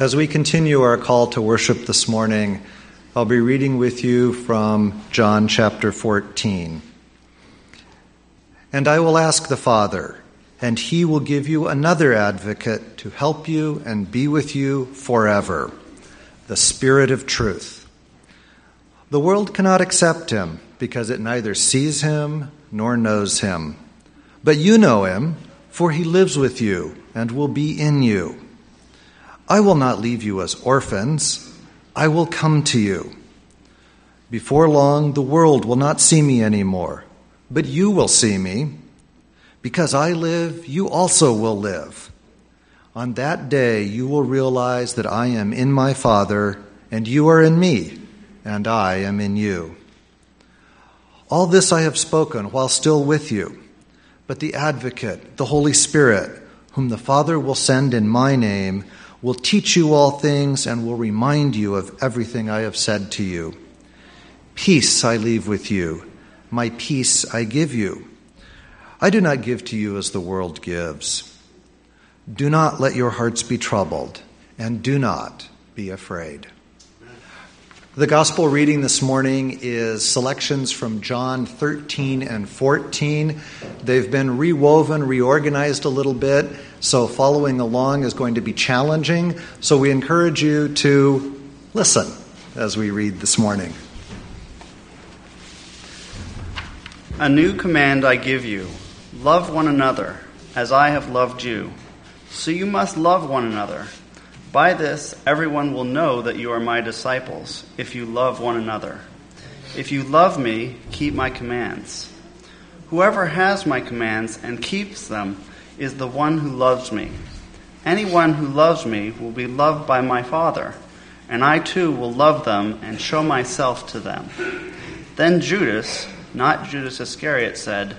As we continue our call to worship this morning, I'll be reading with you from John chapter 14. And I will ask the Father, and he will give you another advocate to help you and be with you forever the Spirit of truth. The world cannot accept him because it neither sees him nor knows him. But you know him, for he lives with you and will be in you. I will not leave you as orphans, I will come to you. Before long, the world will not see me anymore, but you will see me. Because I live, you also will live. On that day, you will realize that I am in my Father, and you are in me, and I am in you. All this I have spoken while still with you, but the Advocate, the Holy Spirit, whom the Father will send in my name, will teach you all things and will remind you of everything I have said to you. Peace I leave with you, my peace I give you. I do not give to you as the world gives. Do not let your hearts be troubled, and do not be afraid. The gospel reading this morning is selections from John 13 and 14. They've been rewoven, reorganized a little bit, so following along is going to be challenging. So we encourage you to listen as we read this morning. A new command I give you love one another as I have loved you. So you must love one another. By this, everyone will know that you are my disciples, if you love one another. If you love me, keep my commands. Whoever has my commands and keeps them is the one who loves me. Anyone who loves me will be loved by my Father, and I too will love them and show myself to them. Then Judas, not Judas Iscariot, said,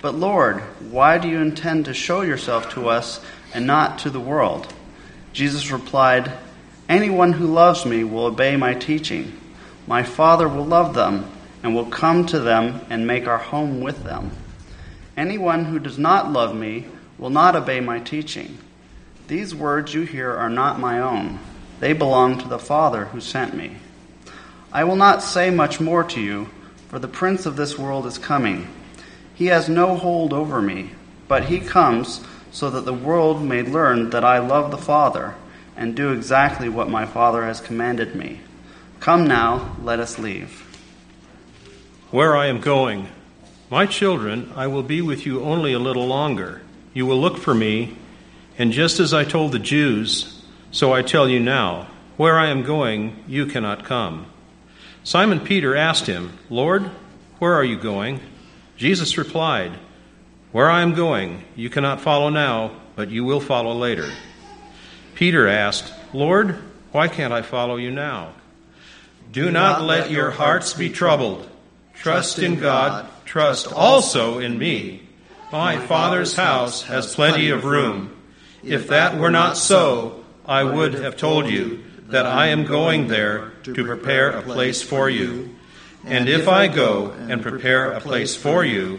But Lord, why do you intend to show yourself to us and not to the world? Jesus replied, Anyone who loves me will obey my teaching. My Father will love them and will come to them and make our home with them. Anyone who does not love me will not obey my teaching. These words you hear are not my own, they belong to the Father who sent me. I will not say much more to you, for the prince of this world is coming. He has no hold over me, but he comes so that the world may learn that I love the Father and do exactly what my Father has commanded me. Come now, let us leave. Where I am going, my children, I will be with you only a little longer. You will look for me, and just as I told the Jews, so I tell you now where I am going, you cannot come. Simon Peter asked him, Lord, where are you going? Jesus replied, where I am going, you cannot follow now, but you will follow later. Peter asked, Lord, why can't I follow you now? Do not let your hearts be troubled. Trust in God, trust also in me. My Father's house has plenty of room. If that were not so, I would have told you that I am going there to prepare a place for you. And if I go and prepare a place for you,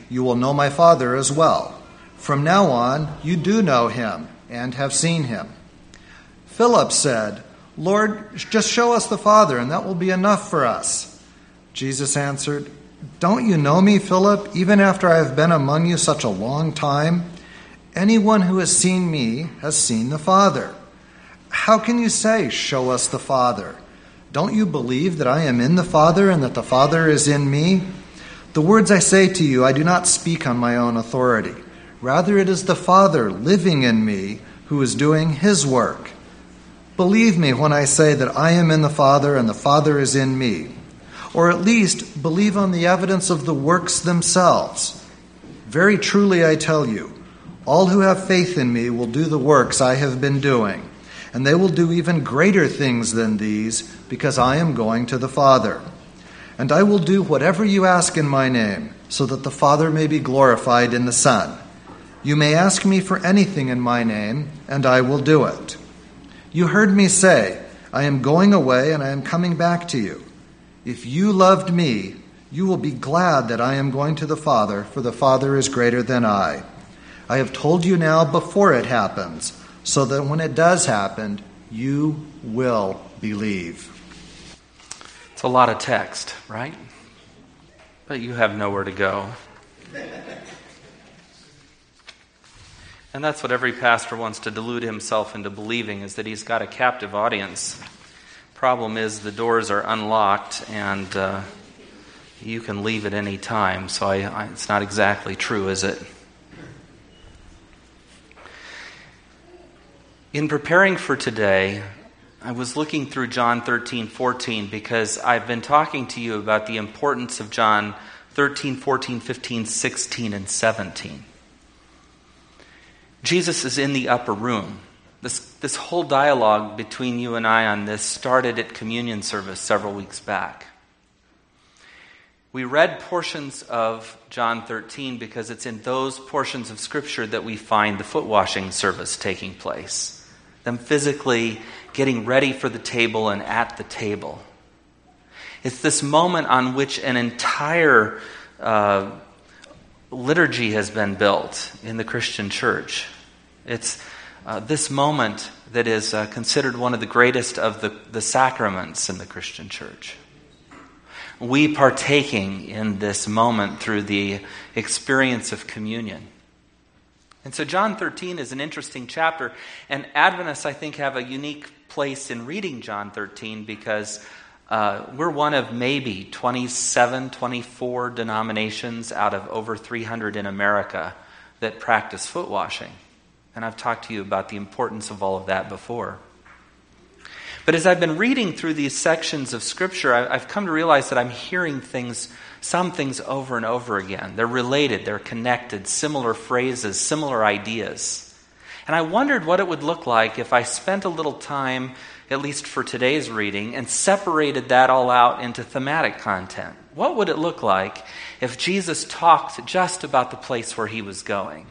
you will know my Father as well. From now on, you do know him and have seen him. Philip said, Lord, just show us the Father, and that will be enough for us. Jesus answered, Don't you know me, Philip, even after I have been among you such a long time? Anyone who has seen me has seen the Father. How can you say, Show us the Father? Don't you believe that I am in the Father and that the Father is in me? The words I say to you, I do not speak on my own authority. Rather, it is the Father living in me who is doing his work. Believe me when I say that I am in the Father and the Father is in me. Or at least believe on the evidence of the works themselves. Very truly I tell you, all who have faith in me will do the works I have been doing, and they will do even greater things than these, because I am going to the Father. And I will do whatever you ask in my name, so that the Father may be glorified in the Son. You may ask me for anything in my name, and I will do it. You heard me say, I am going away and I am coming back to you. If you loved me, you will be glad that I am going to the Father, for the Father is greater than I. I have told you now before it happens, so that when it does happen, you will believe. It's a lot of text, right? But you have nowhere to go. And that's what every pastor wants to delude himself into believing is that he's got a captive audience. Problem is, the doors are unlocked and uh, you can leave at any time. So I, I, it's not exactly true, is it? In preparing for today, I was looking through John 13, 14 because I've been talking to you about the importance of John 13, 14, 15, 16, and 17. Jesus is in the upper room. This, this whole dialogue between you and I on this started at communion service several weeks back. We read portions of John 13 because it's in those portions of Scripture that we find the foot washing service taking place. Them physically getting ready for the table and at the table. It's this moment on which an entire uh, liturgy has been built in the Christian church. It's uh, this moment that is uh, considered one of the greatest of the, the sacraments in the Christian church. We partaking in this moment through the experience of communion. And so, John 13 is an interesting chapter, and Adventists, I think, have a unique place in reading John 13 because uh, we're one of maybe 27, 24 denominations out of over 300 in America that practice foot washing. And I've talked to you about the importance of all of that before. But as I've been reading through these sections of Scripture, I've come to realize that I'm hearing things, some things over and over again. They're related, they're connected, similar phrases, similar ideas. And I wondered what it would look like if I spent a little time at least for today's reading, and separated that all out into thematic content. What would it look like if Jesus talked just about the place where he was going?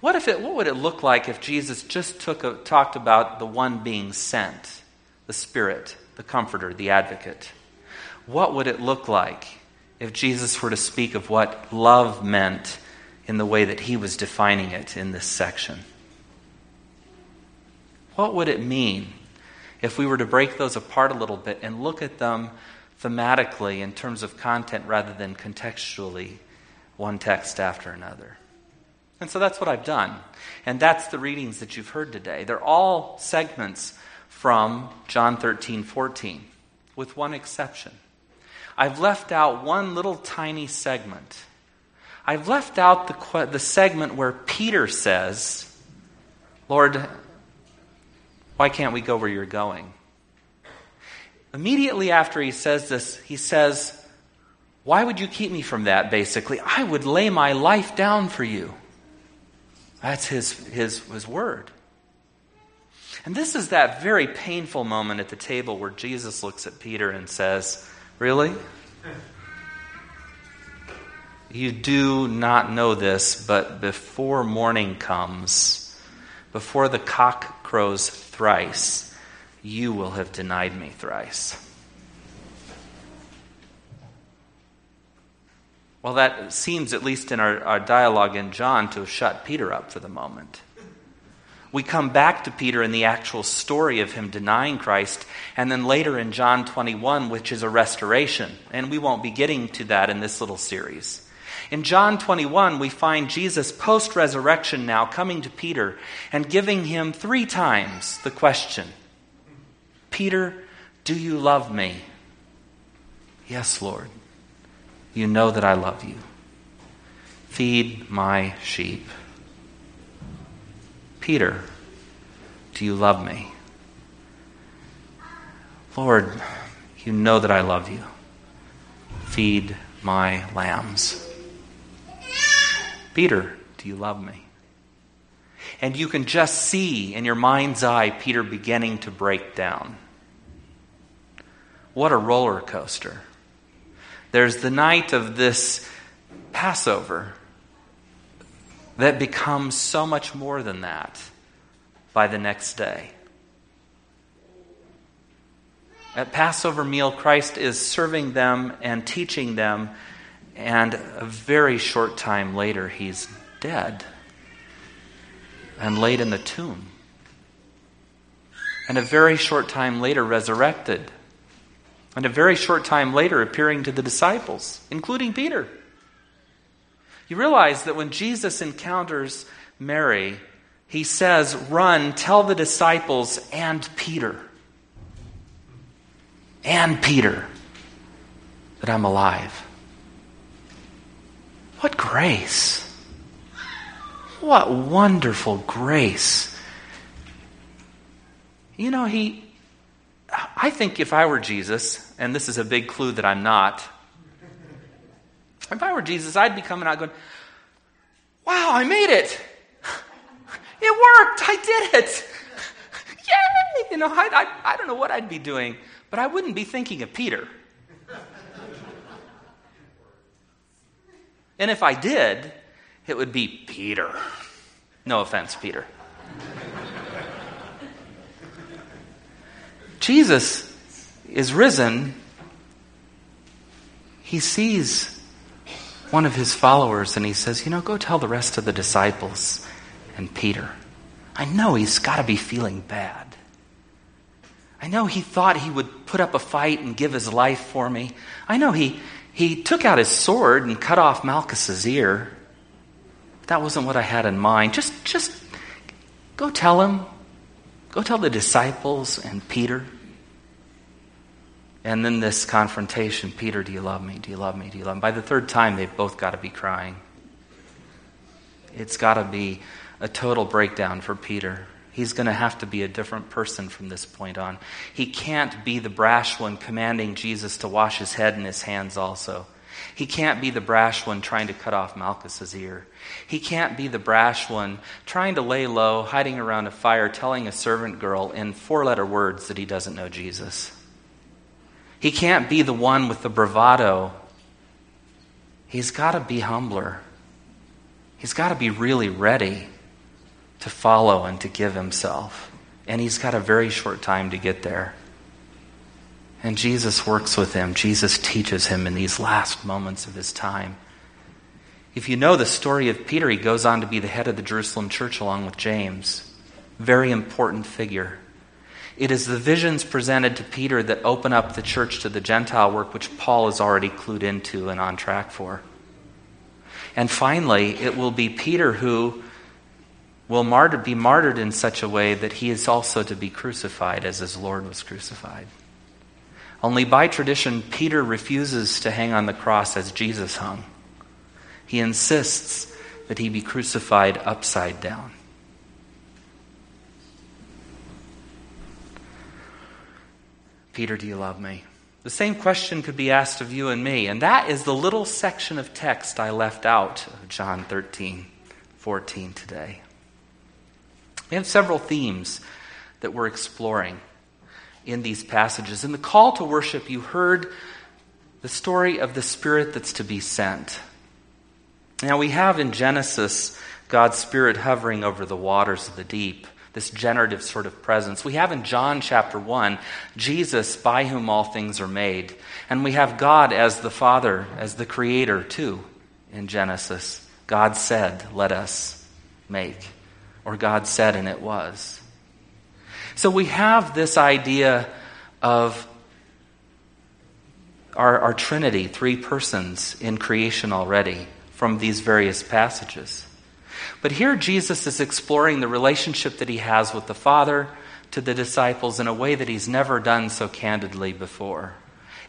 What, if it, what would it look like if Jesus just took a, talked about the one being sent, the Spirit, the Comforter, the Advocate? What would it look like if Jesus were to speak of what love meant in the way that he was defining it in this section? What would it mean if we were to break those apart a little bit and look at them thematically in terms of content rather than contextually, one text after another. And so that's what I've done. And that's the readings that you've heard today. They're all segments from John 13, 14, with one exception. I've left out one little tiny segment. I've left out the, the segment where Peter says, Lord, why can't we go where you're going? Immediately after he says this, he says, Why would you keep me from that, basically? I would lay my life down for you. That's his, his, his word. And this is that very painful moment at the table where Jesus looks at Peter and says, Really? You do not know this, but before morning comes, before the cock crows thrice, you will have denied me thrice. Well, that seems, at least in our, our dialogue in John, to have shut Peter up for the moment. We come back to Peter in the actual story of him denying Christ, and then later in John 21, which is a restoration. And we won't be getting to that in this little series. In John 21, we find Jesus post resurrection now coming to Peter and giving him three times the question Peter, do you love me? Yes, Lord. You know that I love you. Feed my sheep. Peter, do you love me? Lord, you know that I love you. Feed my lambs. Peter, do you love me? and you can just see in your mind's eye Peter beginning to break down. What a roller coaster. There's the night of this Passover that becomes so much more than that by the next day. At Passover meal, Christ is serving them and teaching them, and a very short time later, he's dead and laid in the tomb. And a very short time later, resurrected. And a very short time later, appearing to the disciples, including Peter. You realize that when Jesus encounters Mary, he says, Run, tell the disciples and Peter and Peter that I'm alive. What grace! What wonderful grace. You know, he, I think if I were Jesus, and this is a big clue that I'm not, if I were Jesus, I'd be coming out going, Wow, I made it! It worked! I did it! Yay! You know, I, I, I don't know what I'd be doing. But I wouldn't be thinking of Peter. And if I did, it would be Peter. No offense, Peter. Jesus is risen. He sees one of his followers and he says, You know, go tell the rest of the disciples and Peter. I know he's got to be feeling bad. I know he thought he would put up a fight and give his life for me. I know he, he took out his sword and cut off Malchus's ear. That wasn't what I had in mind. Just, just go tell him. Go tell the disciples and Peter. And then this confrontation Peter, do you love me? Do you love me? Do you love me? By the third time, they've both got to be crying. It's got to be a total breakdown for Peter. He's going to have to be a different person from this point on. He can't be the brash one commanding Jesus to wash his head and his hands also. He can't be the brash one trying to cut off Malchus's ear. He can't be the brash one trying to lay low, hiding around a fire, telling a servant girl in four letter words that he doesn't know Jesus. He can't be the one with the bravado. He's got to be humbler. He's got to be really ready to follow and to give himself. And he's got a very short time to get there. And Jesus works with him. Jesus teaches him in these last moments of his time. If you know the story of Peter, he goes on to be the head of the Jerusalem church along with James. Very important figure. It is the visions presented to Peter that open up the church to the Gentile work, which Paul is already clued into and on track for. And finally, it will be Peter who will martyr, be martyred in such a way that he is also to be crucified as his Lord was crucified. Only by tradition, Peter refuses to hang on the cross as Jesus hung. He insists that he be crucified upside down. Peter, do you love me? The same question could be asked of you and me, and that is the little section of text I left out of John 13, 14 today. We have several themes that we're exploring in these passages. In the call to worship, you heard the story of the Spirit that's to be sent. Now, we have in Genesis God's Spirit hovering over the waters of the deep, this generative sort of presence. We have in John chapter 1 Jesus, by whom all things are made. And we have God as the Father, as the Creator, too, in Genesis. God said, Let us make or God said and it was. So we have this idea of our, our Trinity, three persons in creation already from these various passages. But here Jesus is exploring the relationship that he has with the Father to the disciples in a way that he's never done so candidly before,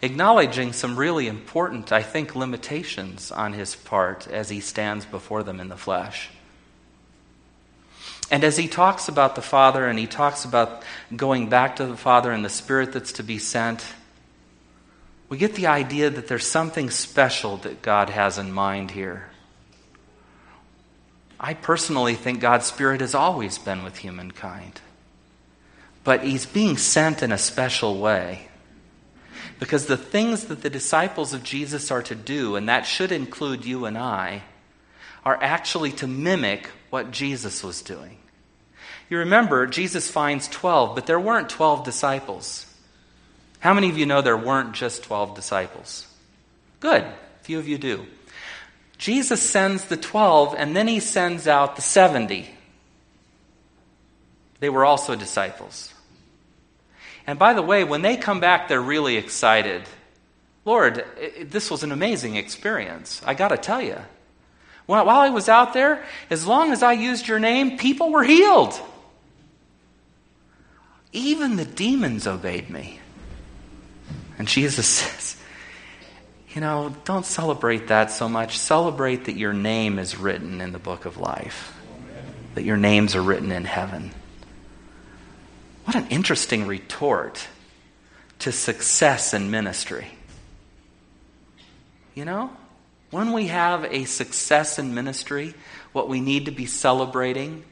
acknowledging some really important, I think, limitations on his part as he stands before them in the flesh. And as he talks about the Father and he talks about going back to the Father and the Spirit that's to be sent, we get the idea that there's something special that God has in mind here. I personally think God's Spirit has always been with humankind. But He's being sent in a special way. Because the things that the disciples of Jesus are to do, and that should include you and I, are actually to mimic what Jesus was doing. You remember, Jesus finds 12, but there weren't 12 disciples. How many of you know there weren't just 12 disciples? Good. A few of you do. Jesus sends the 12, and then he sends out the 70. They were also disciples. And by the way, when they come back, they're really excited. Lord, this was an amazing experience. I got to tell you. While I was out there, as long as I used your name, people were healed. Even the demons obeyed me. And Jesus says, you know, don't celebrate that so much. Celebrate that your name is written in the book of life, that your names are written in heaven. What an interesting retort to success in ministry. You know, when we have a success in ministry, what we need to be celebrating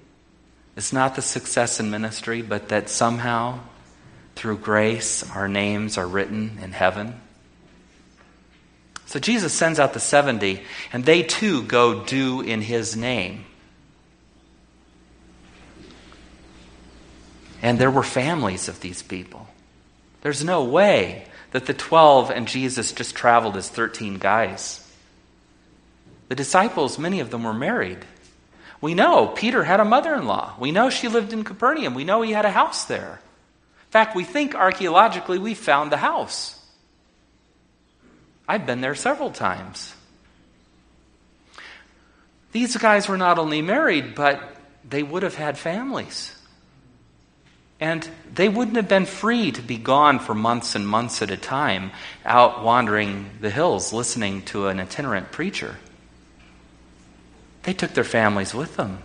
is not the success in ministry, but that somehow, through grace, our names are written in heaven. So Jesus sends out the 70, and they too go do in his name. And there were families of these people. There's no way that the 12 and Jesus just traveled as 13 guys. The disciples, many of them were married. We know Peter had a mother in law. We know she lived in Capernaum. We know he had a house there. In fact, we think archaeologically we found the house. I've been there several times. These guys were not only married, but they would have had families. And they wouldn't have been free to be gone for months and months at a time, out wandering the hills listening to an itinerant preacher. They took their families with them.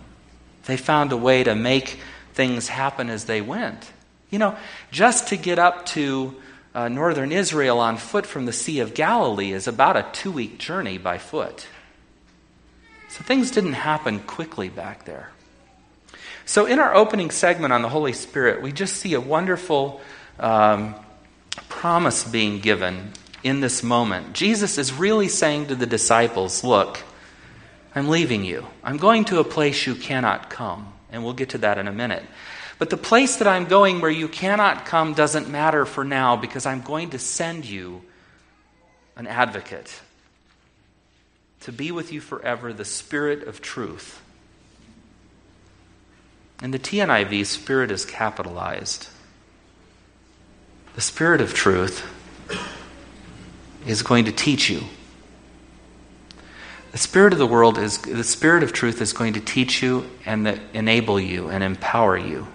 They found a way to make things happen as they went. You know, just to get up to uh, northern Israel on foot from the Sea of Galilee is about a two week journey by foot. So things didn't happen quickly back there. So, in our opening segment on the Holy Spirit, we just see a wonderful um, promise being given in this moment. Jesus is really saying to the disciples, Look, I'm leaving you. I'm going to a place you cannot come. And we'll get to that in a minute. But the place that I'm going where you cannot come doesn't matter for now because I'm going to send you an advocate to be with you forever, the Spirit of truth. In the TNIV, Spirit is capitalized. The Spirit of truth is going to teach you. The Spirit of the world is, the Spirit of truth is going to teach you and the, enable you and empower you.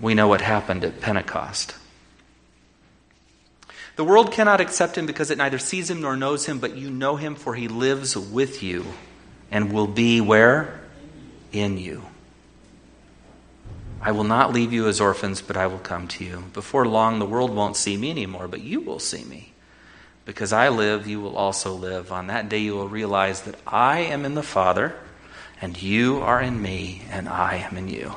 We know what happened at Pentecost. The world cannot accept him because it neither sees him nor knows him, but you know him, for he lives with you and will be where? In you. I will not leave you as orphans, but I will come to you. Before long, the world won't see me anymore, but you will see me. Because I live, you will also live. On that day, you will realize that I am in the Father, and you are in me, and I am in you.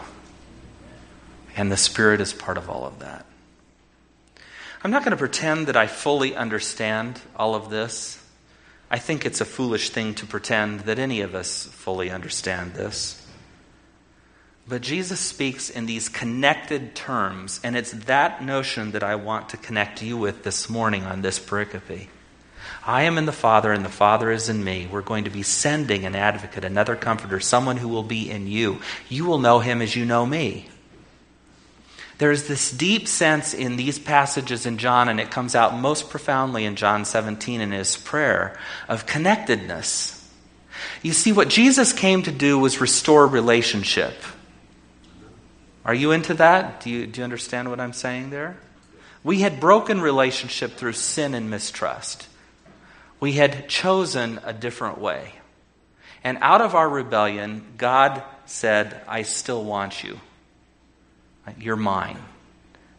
And the Spirit is part of all of that. I'm not going to pretend that I fully understand all of this. I think it's a foolish thing to pretend that any of us fully understand this. But Jesus speaks in these connected terms, and it's that notion that I want to connect you with this morning on this pericope. I am in the Father, and the Father is in me. We're going to be sending an advocate, another comforter, someone who will be in you. You will know him as you know me. There's this deep sense in these passages in John, and it comes out most profoundly in John 17 in his prayer, of connectedness. You see, what Jesus came to do was restore relationship. Are you into that? Do you, do you understand what I'm saying there? We had broken relationship through sin and mistrust. We had chosen a different way. And out of our rebellion, God said, I still want you. You're mine,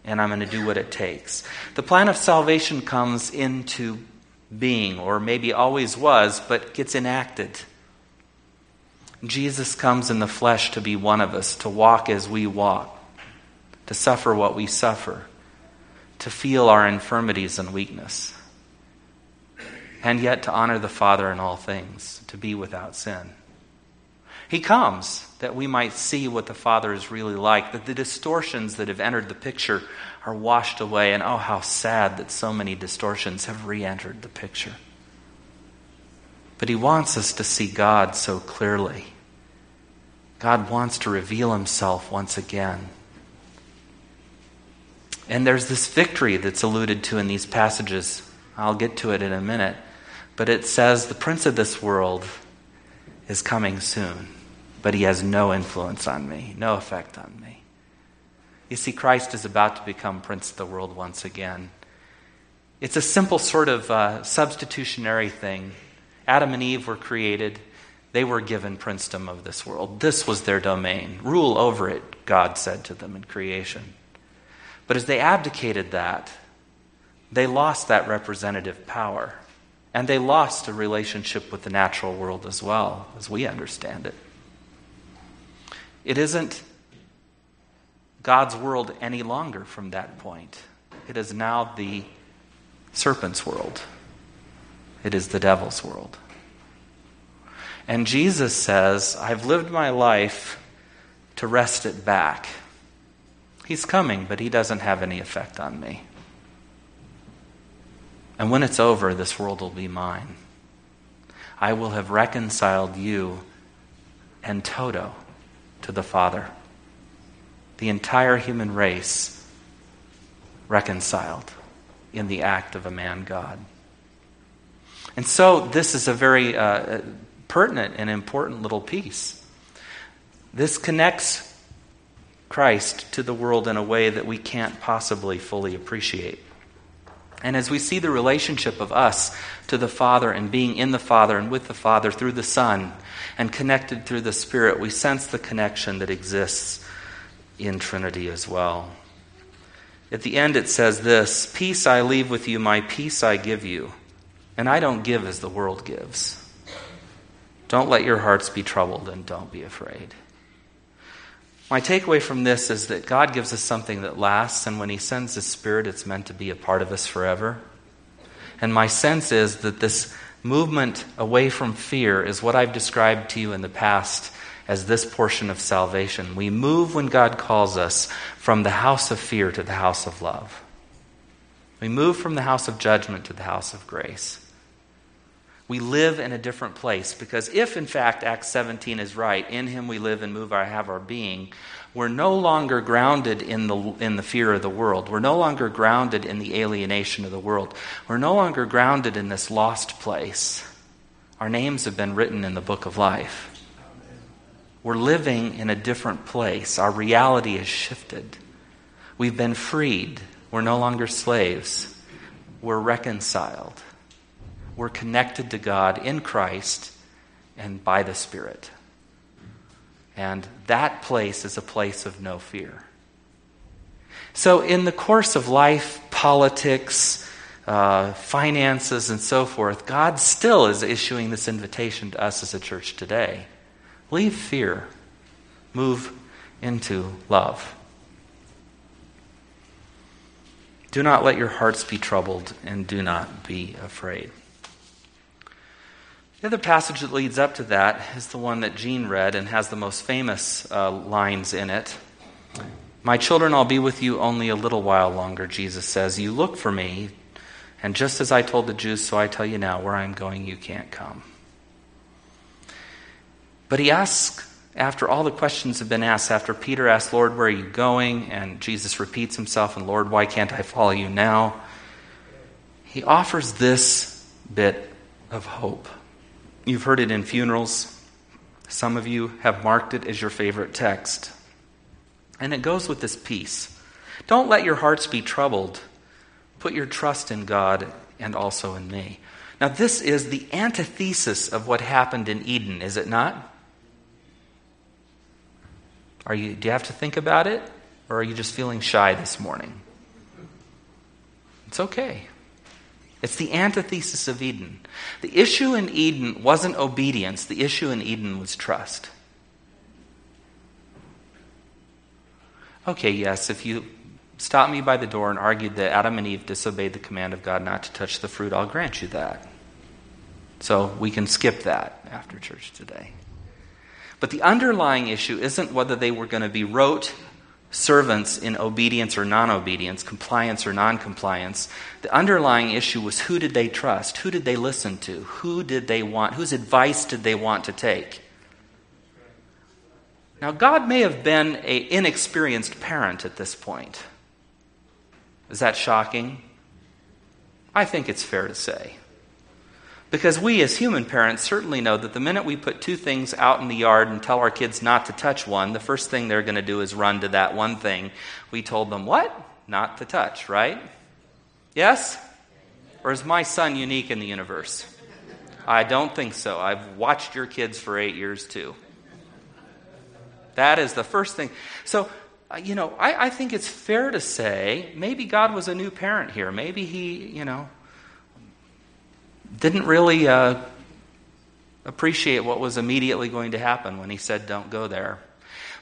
and I'm going to do what it takes. The plan of salvation comes into being, or maybe always was, but gets enacted. Jesus comes in the flesh to be one of us, to walk as we walk, to suffer what we suffer, to feel our infirmities and weakness, and yet to honor the Father in all things, to be without sin. He comes that we might see what the Father is really like, that the distortions that have entered the picture are washed away, and oh, how sad that so many distortions have re entered the picture. But He wants us to see God so clearly. God wants to reveal Himself once again. And there's this victory that's alluded to in these passages. I'll get to it in a minute. But it says, The prince of this world is coming soon but he has no influence on me, no effect on me. You see, Christ is about to become Prince of the world once again. It's a simple sort of uh, substitutionary thing. Adam and Eve were created, they were given princedom of this world. This was their domain. Rule over it, God said to them in creation. But as they abdicated that, they lost that representative power. And they lost a relationship with the natural world as well, as we understand it. It isn't God's world any longer from that point. It is now the serpent's world, it is the devil's world. And Jesus says, I've lived my life to wrest it back. He's coming, but he doesn't have any effect on me. And when it's over, this world will be mine. I will have reconciled you and Toto to the Father. The entire human race reconciled in the act of a man God. And so, this is a very uh, pertinent and important little piece. This connects Christ to the world in a way that we can't possibly fully appreciate. And as we see the relationship of us to the Father and being in the Father and with the Father through the Son and connected through the Spirit, we sense the connection that exists in Trinity as well. At the end, it says this Peace I leave with you, my peace I give you. And I don't give as the world gives. Don't let your hearts be troubled and don't be afraid. My takeaway from this is that God gives us something that lasts, and when He sends His Spirit, it's meant to be a part of us forever. And my sense is that this movement away from fear is what I've described to you in the past as this portion of salvation. We move when God calls us from the house of fear to the house of love. We move from the house of judgment to the house of grace. We live in a different place because if, in fact, Acts 17 is right, in Him we live and move, our have our being, we're no longer grounded in the, in the fear of the world. We're no longer grounded in the alienation of the world. We're no longer grounded in this lost place. Our names have been written in the book of life. We're living in a different place. Our reality has shifted. We've been freed. We're no longer slaves. We're reconciled. We're connected to God in Christ and by the Spirit. And that place is a place of no fear. So, in the course of life, politics, uh, finances, and so forth, God still is issuing this invitation to us as a church today. Leave fear, move into love. Do not let your hearts be troubled, and do not be afraid. The other passage that leads up to that is the one that Jean read and has the most famous uh, lines in it. My children, I'll be with you only a little while longer, Jesus says. You look for me, and just as I told the Jews, so I tell you now, where I'm going, you can't come. But he asks, after all the questions have been asked, after Peter asks, Lord, where are you going? And Jesus repeats himself, and Lord, why can't I follow you now? He offers this bit of hope. You've heard it in funerals. Some of you have marked it as your favorite text. And it goes with this peace. Don't let your hearts be troubled. Put your trust in God and also in me. Now, this is the antithesis of what happened in Eden, is it not? Are you, do you have to think about it? Or are you just feeling shy this morning? It's okay. It's the antithesis of Eden. The issue in Eden wasn't obedience, the issue in Eden was trust. Okay, yes, if you stopped me by the door and argued that Adam and Eve disobeyed the command of God not to touch the fruit, I'll grant you that. So we can skip that after church today. But the underlying issue isn't whether they were going to be rote servants in obedience or non obedience, compliance or non compliance. The underlying issue was who did they trust? Who did they listen to? Who did they want? Whose advice did they want to take? Now, God may have been an inexperienced parent at this point. Is that shocking? I think it's fair to say. Because we, as human parents, certainly know that the minute we put two things out in the yard and tell our kids not to touch one, the first thing they're going to do is run to that one thing we told them what? Not to touch, right? Yes? Or is my son unique in the universe? I don't think so. I've watched your kids for eight years too. That is the first thing. So, uh, you know, I, I think it's fair to say maybe God was a new parent here. Maybe he, you know, didn't really uh, appreciate what was immediately going to happen when he said, Don't go there.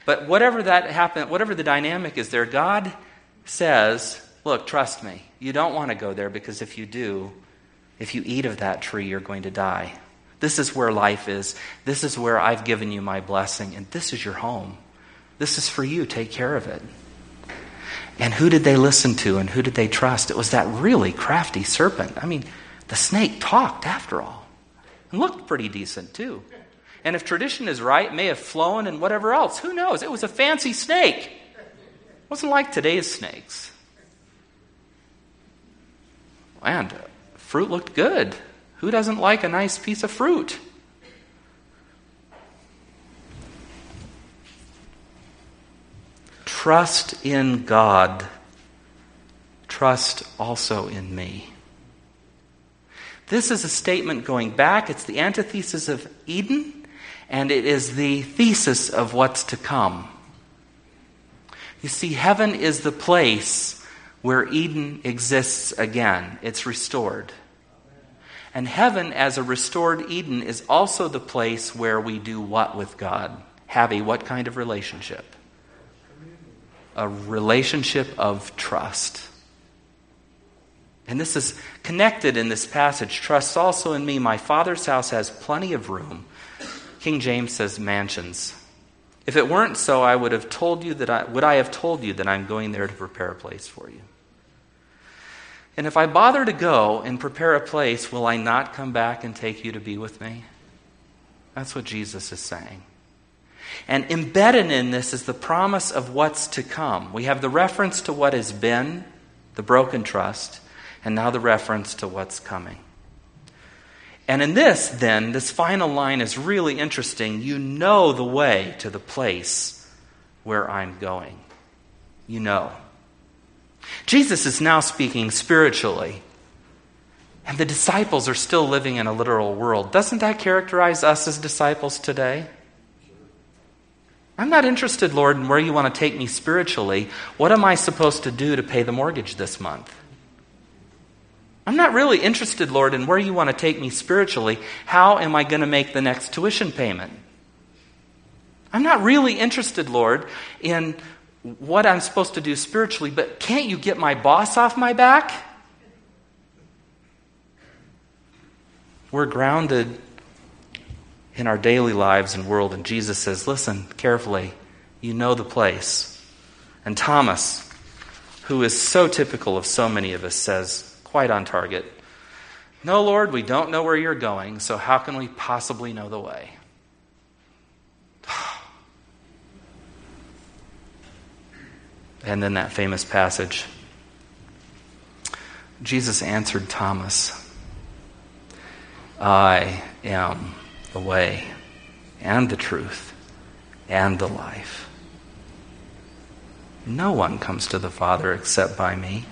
But whatever that happened, whatever the dynamic is there, God says, Look, trust me. You don't want to go there because if you do, if you eat of that tree, you're going to die. This is where life is. This is where I've given you my blessing, and this is your home. This is for you. Take care of it. And who did they listen to and who did they trust? It was that really crafty serpent. I mean, the snake talked after all and looked pretty decent too. And if tradition is right, may have flown and whatever else. Who knows? It was a fancy snake. It wasn't like today's snakes. And fruit looked good. Who doesn't like a nice piece of fruit? Trust in God. Trust also in me. This is a statement going back. It's the antithesis of Eden, and it is the thesis of what's to come. You see, heaven is the place where Eden exists again, it's restored. And heaven, as a restored Eden, is also the place where we do what with God? Have a what kind of relationship? A relationship of trust. And this is connected in this passage. Trust also in me. My Father's house has plenty of room. King James says mansions. If it weren't so, I would have told you that I would I have told you that I'm going there to prepare a place for you. And if I bother to go and prepare a place, will I not come back and take you to be with me? That's what Jesus is saying. And embedded in this is the promise of what's to come. We have the reference to what has been, the broken trust, and now the reference to what's coming. And in this, then, this final line is really interesting. You know the way to the place where I'm going. You know. Jesus is now speaking spiritually, and the disciples are still living in a literal world. Doesn't that characterize us as disciples today? I'm not interested, Lord, in where you want to take me spiritually. What am I supposed to do to pay the mortgage this month? I'm not really interested, Lord, in where you want to take me spiritually. How am I going to make the next tuition payment? I'm not really interested, Lord, in what I'm supposed to do spiritually, but can't you get my boss off my back? We're grounded in our daily lives and world, and Jesus says, Listen carefully, you know the place. And Thomas, who is so typical of so many of us, says, quite on target. No, Lord, we don't know where you're going, so how can we possibly know the way? And then that famous passage Jesus answered Thomas, I am the way and the truth and the life. No one comes to the Father except by me.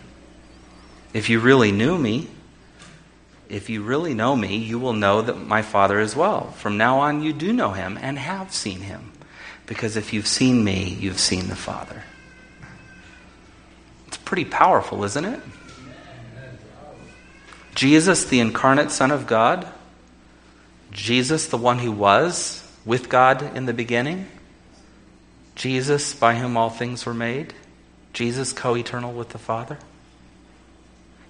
If you really knew me, if you really know me, you will know that my Father as well. From now on, you do know him and have seen him. Because if you've seen me, you've seen the Father. It's pretty powerful, isn't it? Jesus, the incarnate Son of God? Jesus, the one who was with God in the beginning? Jesus, by whom all things were made? Jesus, co eternal with the Father?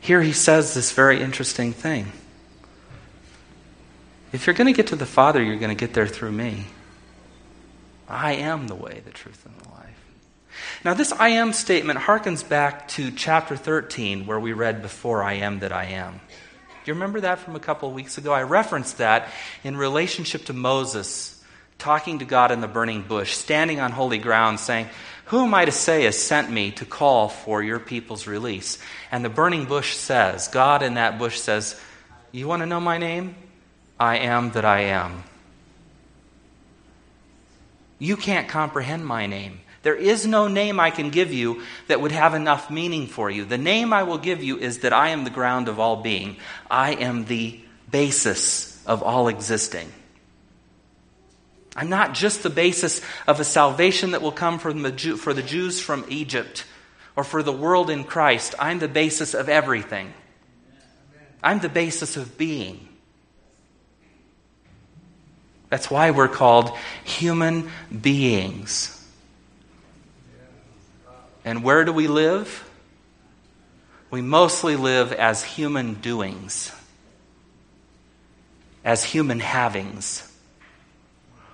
Here he says this very interesting thing. If you're going to get to the Father, you're going to get there through me. I am the way, the truth, and the life. Now, this I am statement harkens back to chapter 13, where we read before I am that I am. Do you remember that from a couple of weeks ago? I referenced that in relationship to Moses talking to God in the burning bush, standing on holy ground, saying, Who am I to say has sent me to call for your people's release? And the burning bush says, God in that bush says, You want to know my name? I am that I am. You can't comprehend my name. There is no name I can give you that would have enough meaning for you. The name I will give you is that I am the ground of all being. I am the basis of all existing. I'm not just the basis of a salvation that will come from the Jew, for the Jews from Egypt or for the world in Christ. I'm the basis of everything. I'm the basis of being. That's why we're called human beings. And where do we live? We mostly live as human doings, as human havings.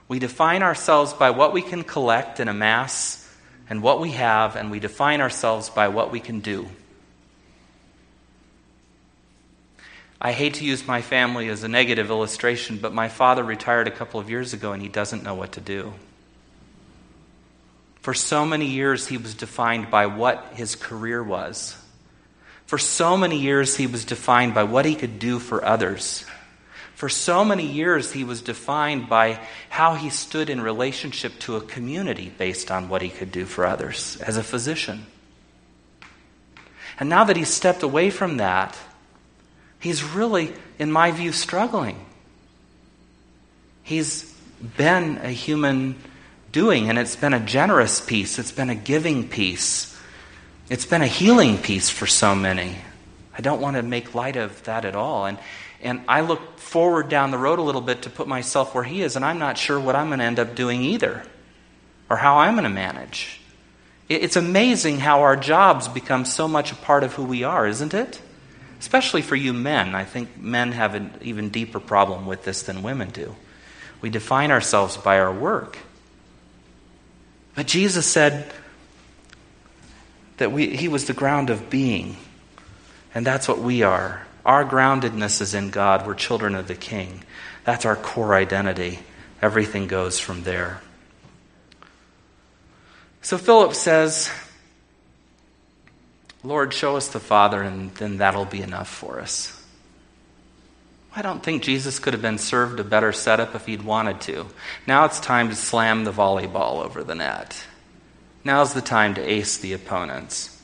We define ourselves by what we can collect and amass and what we have, and we define ourselves by what we can do. I hate to use my family as a negative illustration, but my father retired a couple of years ago and he doesn't know what to do. For so many years, he was defined by what his career was. For so many years, he was defined by what he could do for others. For so many years, he was defined by how he stood in relationship to a community based on what he could do for others as a physician. And now that he's stepped away from that, he's really, in my view, struggling. He's been a human doing, and it's been a generous piece, it's been a giving piece, it's been a healing piece for so many. I don't want to make light of that at all. And, and I look forward down the road a little bit to put myself where he is, and I'm not sure what I'm going to end up doing either, or how I'm going to manage. It's amazing how our jobs become so much a part of who we are, isn't it? Especially for you men. I think men have an even deeper problem with this than women do. We define ourselves by our work. But Jesus said that we, He was the ground of being, and that's what we are. Our groundedness is in God. We're children of the King. That's our core identity. Everything goes from there. So Philip says, Lord, show us the Father, and then that'll be enough for us. I don't think Jesus could have been served a better setup if he'd wanted to. Now it's time to slam the volleyball over the net. Now's the time to ace the opponents.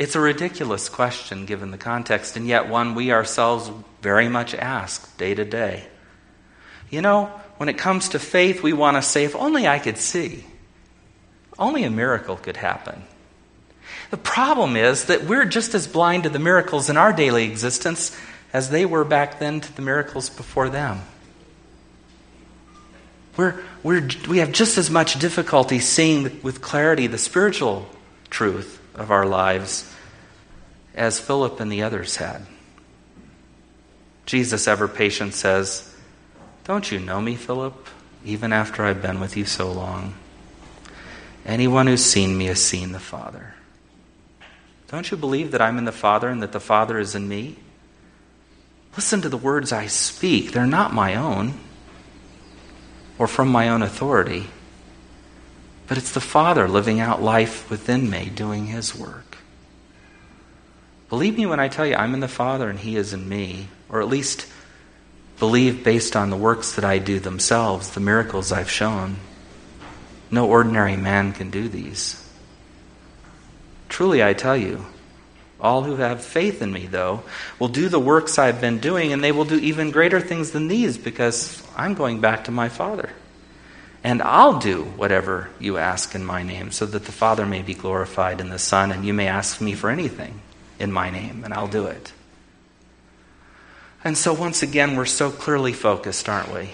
It's a ridiculous question given the context, and yet one we ourselves very much ask day to day. You know, when it comes to faith, we want to say, if only I could see, only a miracle could happen. The problem is that we're just as blind to the miracles in our daily existence as they were back then to the miracles before them. We're, we're, we have just as much difficulty seeing with clarity the spiritual truth of our lives as Philip and the others had. Jesus, ever patient, says, Don't you know me, Philip, even after I've been with you so long? Anyone who's seen me has seen the Father. Don't you believe that I'm in the Father and that the Father is in me? Listen to the words I speak. They're not my own or from my own authority, but it's the Father living out life within me, doing His work. Believe me when I tell you I'm in the Father and He is in me, or at least believe based on the works that I do themselves, the miracles I've shown. No ordinary man can do these. Truly, I tell you, all who have faith in me, though, will do the works I've been doing, and they will do even greater things than these because I'm going back to my Father. And I'll do whatever you ask in my name, so that the Father may be glorified in the Son, and you may ask me for anything in my name, and I'll do it. And so, once again, we're so clearly focused, aren't we?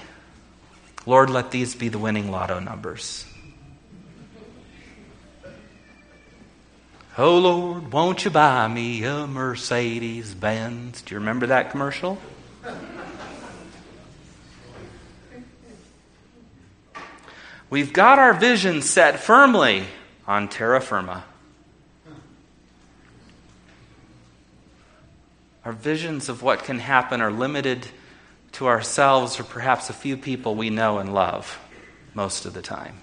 Lord, let these be the winning lotto numbers. Oh Lord, won't you buy me a Mercedes Benz? Do you remember that commercial? We've got our vision set firmly on terra firma. Our visions of what can happen are limited to ourselves or perhaps a few people we know and love most of the time.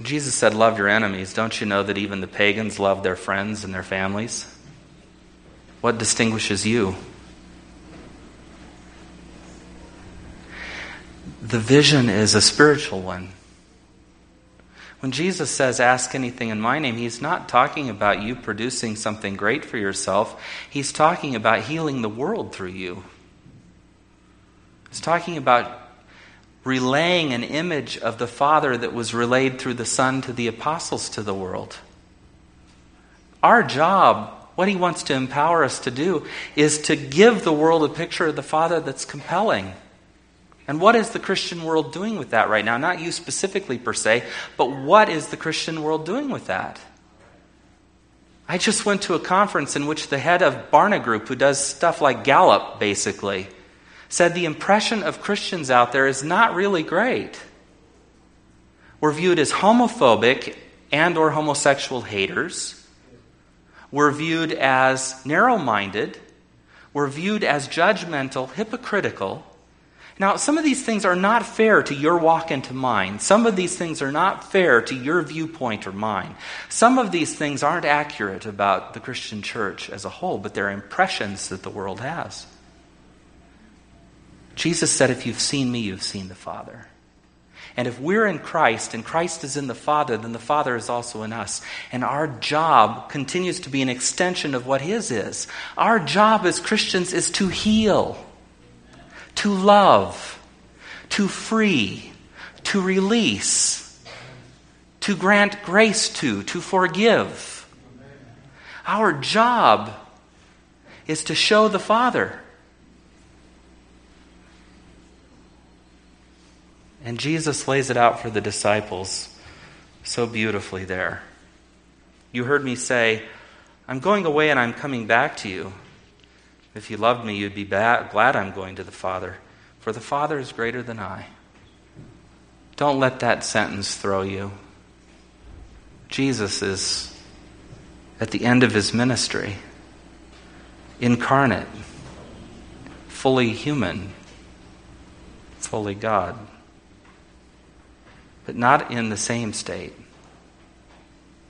Jesus said, Love your enemies. Don't you know that even the pagans love their friends and their families? What distinguishes you? The vision is a spiritual one. When Jesus says, Ask anything in my name, he's not talking about you producing something great for yourself. He's talking about healing the world through you. He's talking about relaying an image of the Father that was relayed through the Son to the apostles to the world. Our job, what he wants to empower us to do, is to give the world a picture of the Father that's compelling. And what is the Christian world doing with that right now? Not you specifically, per se, but what is the Christian world doing with that? I just went to a conference in which the head of Barna Group, who does stuff like Gallup, basically, said the impression of Christians out there is not really great. We're viewed as homophobic and or homosexual haters. We're viewed as narrow-minded. We're viewed as judgmental, hypocritical, now, some of these things are not fair to your walk into mine. Some of these things are not fair to your viewpoint or mine. Some of these things aren't accurate about the Christian church as a whole, but they're impressions that the world has. Jesus said, If you've seen me, you've seen the Father. And if we're in Christ and Christ is in the Father, then the Father is also in us. And our job continues to be an extension of what His is. Our job as Christians is to heal to love, to free, to release, to grant grace to, to forgive. Our job is to show the Father. And Jesus lays it out for the disciples so beautifully there. You heard me say, I'm going away and I'm coming back to you. If you loved me, you'd be glad I'm going to the Father, for the Father is greater than I. Don't let that sentence throw you. Jesus is at the end of his ministry, incarnate, fully human, fully God, but not in the same state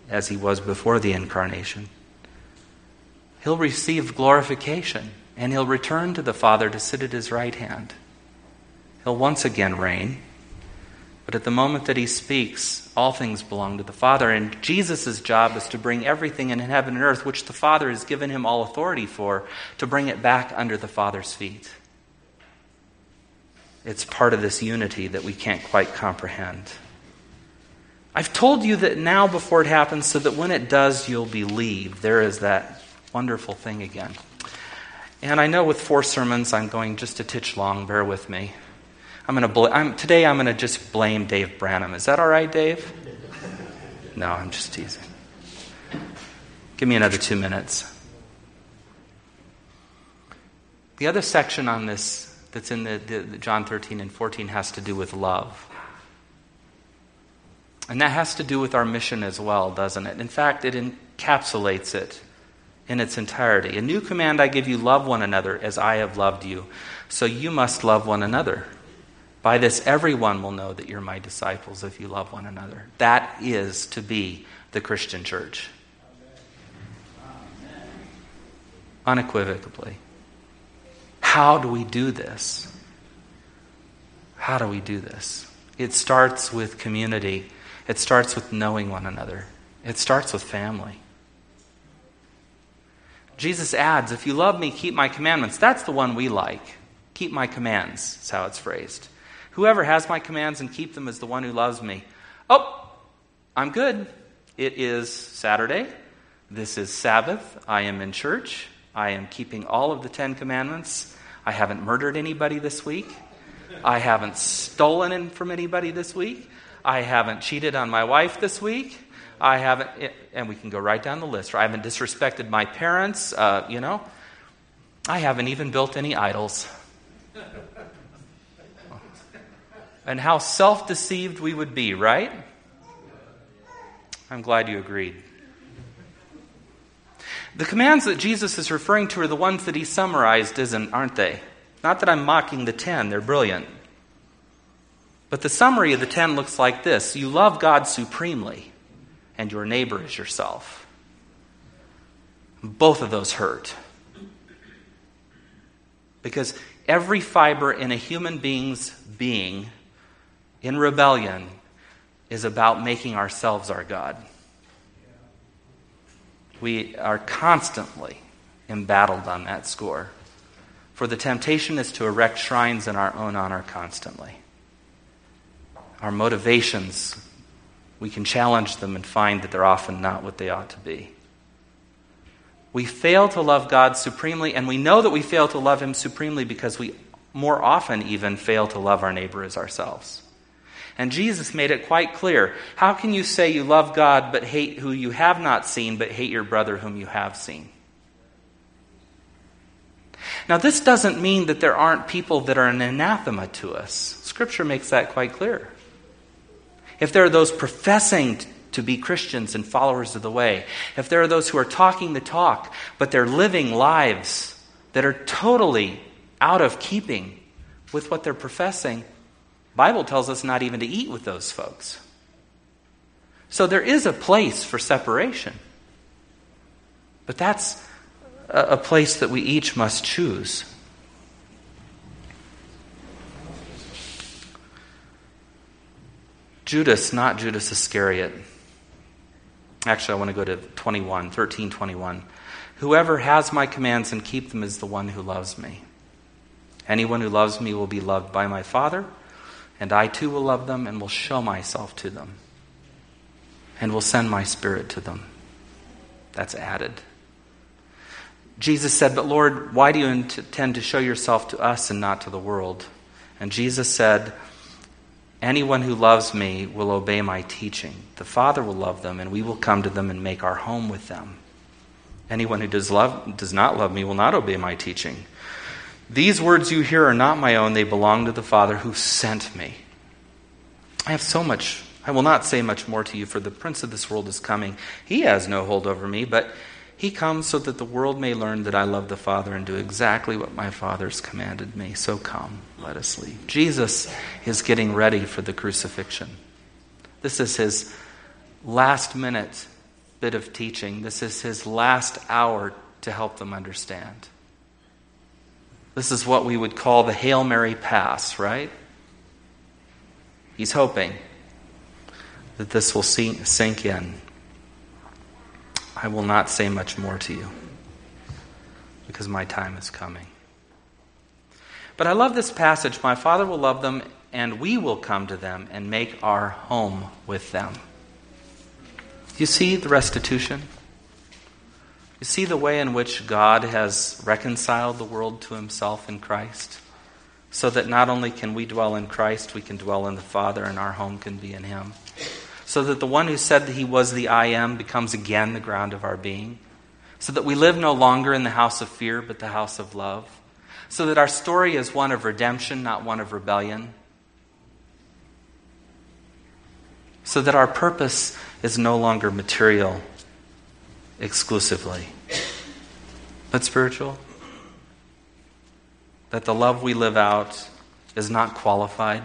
as he was before the incarnation he'll receive glorification and he'll return to the Father to sit at his right hand. He'll once again reign. But at the moment that he speaks, all things belong to the Father. And Jesus' job is to bring everything in heaven and earth, which the Father has given him all authority for, to bring it back under the Father's feet. It's part of this unity that we can't quite comprehend. I've told you that now before it happens, so that when it does, you'll believe. There is that wonderful thing again. And I know with four sermons, I'm going just a titch long. Bear with me. I'm to bl- I'm, today. I'm going to just blame Dave Branham. Is that all right, Dave? No, I'm just teasing. Give me another two minutes. The other section on this that's in the, the, the John 13 and 14 has to do with love. And that has to do with our mission as well, doesn't it? In fact, it encapsulates it in its entirety. A new command I give you love one another as I have loved you. So you must love one another. By this, everyone will know that you're my disciples if you love one another. That is to be the Christian church. Unequivocally. How do we do this? How do we do this? It starts with community, it starts with knowing one another, it starts with family. Jesus adds, If you love me, keep my commandments. That's the one we like. Keep my commands, is how it's phrased. Whoever has my commands and keep them is the one who loves me. Oh, I'm good. It is Saturday. This is Sabbath. I am in church. I am keeping all of the Ten Commandments. I haven't murdered anybody this week. I haven't stolen from anybody this week. I haven't cheated on my wife this week. I haven't, and we can go right down the list. I haven't disrespected my parents, uh, you know. I haven't even built any idols. and how self deceived we would be, right? I'm glad you agreed. The commands that Jesus is referring to are the ones that he summarized, isn't, aren't they? Not that I'm mocking the ten, they're brilliant. But the summary of the ten looks like this You love God supremely, and your neighbor is yourself. Both of those hurt. Because every fiber in a human being's being in rebellion is about making ourselves our God. We are constantly embattled on that score. For the temptation is to erect shrines in our own honor constantly. Our motivations, we can challenge them and find that they're often not what they ought to be. We fail to love God supremely, and we know that we fail to love Him supremely because we more often even fail to love our neighbor as ourselves. And Jesus made it quite clear. How can you say you love God but hate who you have not seen, but hate your brother whom you have seen? Now, this doesn't mean that there aren't people that are an anathema to us. Scripture makes that quite clear. If there are those professing to be Christians and followers of the way, if there are those who are talking the talk, but they're living lives that are totally out of keeping with what they're professing, Bible tells us not even to eat with those folks. So there is a place for separation. But that's a place that we each must choose. Judas, not Judas Iscariot. Actually, I want to go to 21, 13, 21. Whoever has my commands and keep them is the one who loves me. Anyone who loves me will be loved by my Father and I too will love them and will show myself to them and will send my spirit to them. That's added. Jesus said, But Lord, why do you intend to show yourself to us and not to the world? And Jesus said, Anyone who loves me will obey my teaching. The Father will love them, and we will come to them and make our home with them. Anyone who does, love, does not love me will not obey my teaching. These words you hear are not my own, they belong to the Father who sent me. I have so much. I will not say much more to you, for the prince of this world is coming. He has no hold over me, but he comes so that the world may learn that I love the Father and do exactly what my Father has commanded me. So come, let us leave. Jesus is getting ready for the crucifixion. This is his last minute bit of teaching. This is his last hour to help them understand. This is what we would call the Hail Mary pass, right? He's hoping that this will sink in. I will not say much more to you because my time is coming. But I love this passage. My Father will love them, and we will come to them and make our home with them. You see the restitution? You see the way in which God has reconciled the world to himself in Christ? So that not only can we dwell in Christ, we can dwell in the Father, and our home can be in him. So that the one who said that he was the I am becomes again the ground of our being. So that we live no longer in the house of fear, but the house of love. So that our story is one of redemption, not one of rebellion. So that our purpose is no longer material, exclusively, but spiritual. That the love we live out is not qualified,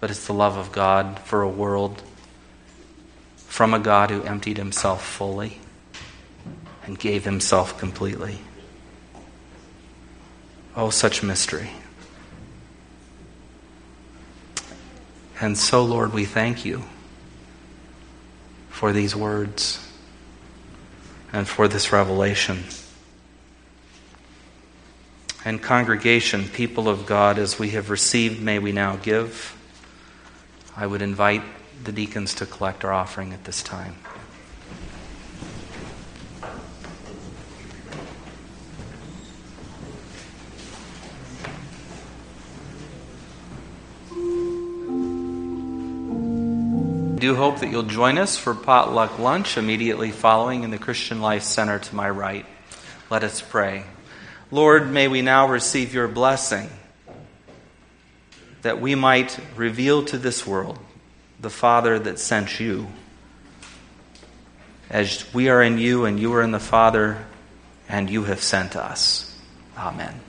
but it's the love of God for a world from a God who emptied himself fully and gave himself completely. Oh, such mystery. And so, Lord, we thank you for these words and for this revelation. And, congregation, people of God, as we have received, may we now give. I would invite the deacons to collect our offering at this time. I do hope that you'll join us for potluck lunch immediately following in the Christian Life Center to my right. Let us pray. Lord, may we now receive your blessing that we might reveal to this world the Father that sent you. As we are in you and you are in the Father, and you have sent us. Amen.